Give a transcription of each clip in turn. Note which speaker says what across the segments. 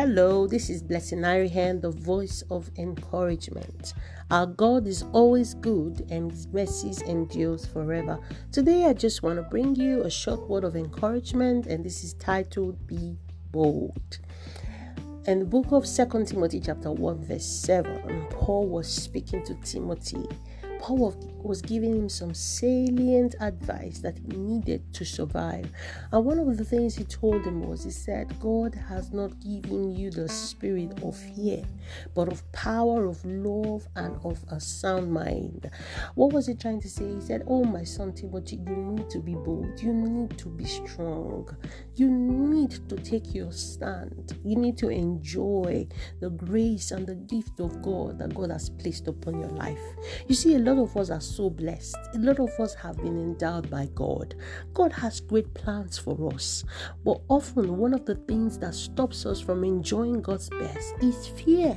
Speaker 1: Hello, this is Blessing Hand, the voice of encouragement. Our God is always good and his mercies endures forever. Today I just want to bring you a short word of encouragement and this is titled Be Bold. In the book of Second Timothy chapter 1 verse 7, Paul was speaking to Timothy Paul was giving him some salient advice that he needed to survive. And one of the things he told him was, he said, God has not given you the spirit of fear, but of power, of love, and of a sound mind. What was he trying to say? He said, Oh, my son Timothy, you need to be bold. You need to be strong. You need to take your stand. You need to enjoy the grace and the gift of God that God has placed upon your life. You see, a lot of us are so blessed. A lot of us have been endowed by God. God has great plans for us. But often, one of the things that stops us from enjoying God's best is fear.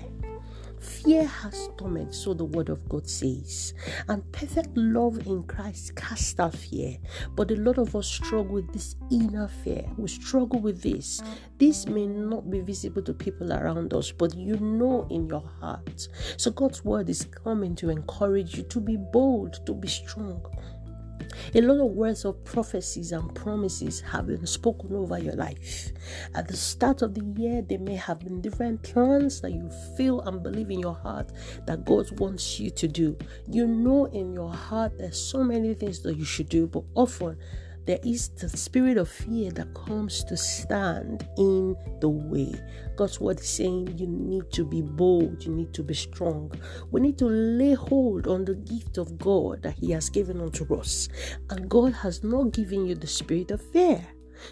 Speaker 1: Fear has torment, so the word of God says. And perfect love in Christ casts out fear. But a lot of us struggle with this inner fear. We struggle with this. This may not be visible to people around us, but you know in your heart. So God's word is coming to encourage you to be bold, to be strong. A lot of words of prophecies and promises have been spoken over your life. At the start of the year, there may have been different plans that you feel and believe in your heart that God wants you to do. You know in your heart there's so many things that you should do, but often there is the spirit of fear that comes to stand in the way. God's word is saying you need to be bold, you need to be strong. We need to lay hold on the gift of God that He has given unto us. And God has not given you the spirit of fear.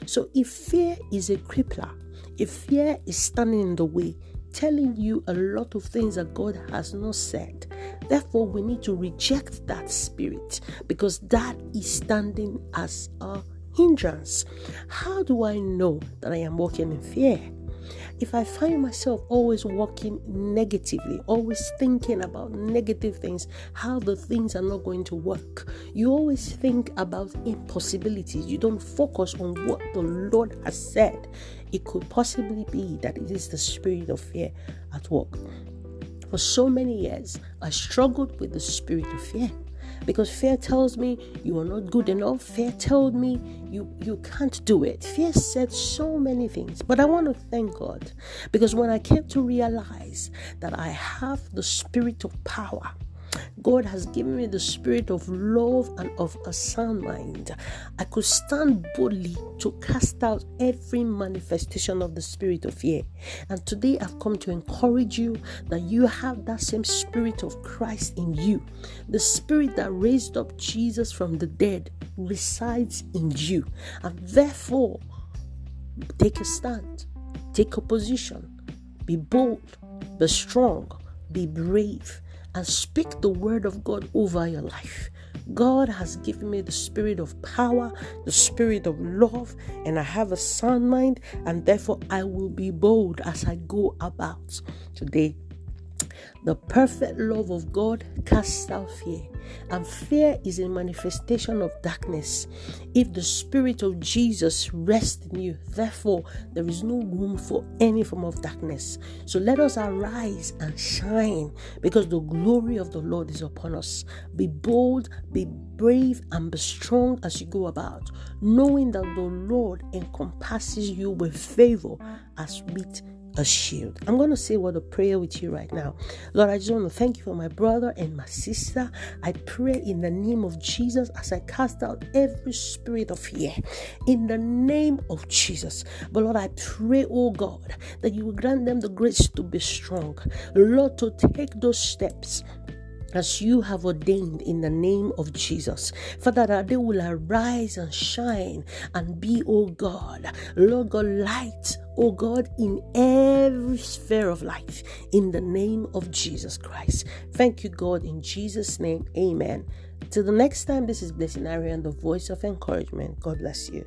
Speaker 1: So if fear is a crippler, if fear is standing in the way, telling you a lot of things that God has not said. Therefore, we need to reject that spirit because that is standing as a hindrance. How do I know that I am walking in fear? If I find myself always walking negatively, always thinking about negative things, how the things are not going to work, you always think about impossibilities. You don't focus on what the Lord has said. It could possibly be that it is the spirit of fear at work. For so many years, I struggled with the spirit of fear. Because fear tells me you are not good enough. Fear told me you you can't do it. Fear said so many things. But i want to thank god. Because when i came to realize that i have the spirit of power God has given me the spirit of love and of a sound mind. I could stand boldly to cast out every manifestation of the spirit of fear. And today I've come to encourage you that you have that same spirit of Christ in you. The spirit that raised up Jesus from the dead resides in you. And therefore, take a stand, take a position, be bold, be strong, be brave and speak the word of God over your life. God has given me the spirit of power, the spirit of love, and I have a sound mind, and therefore I will be bold as I go about today. The perfect love of God casts out fear, and fear is a manifestation of darkness. If the Spirit of Jesus rests in you, therefore, there is no room for any form of darkness. So let us arise and shine because the glory of the Lord is upon us. Be bold, be brave, and be strong as you go about, knowing that the Lord encompasses you with favor as with a shield. I'm going to say what a prayer with you right now. Lord, I just want to thank you for my brother and my sister. I pray in the name of Jesus as I cast out every spirit of fear in the name of Jesus. But Lord, I pray, oh God, that you will grant them the grace to be strong. Lord, to take those steps as you have ordained in the name of Jesus. Father, that they will arise and shine and be, oh God, Lord God, light, oh God, in every sphere of life in the name of Jesus Christ. Thank you, God, in Jesus' name. Amen. Till the next time, this is Blessing Arian, the voice of encouragement. God bless you.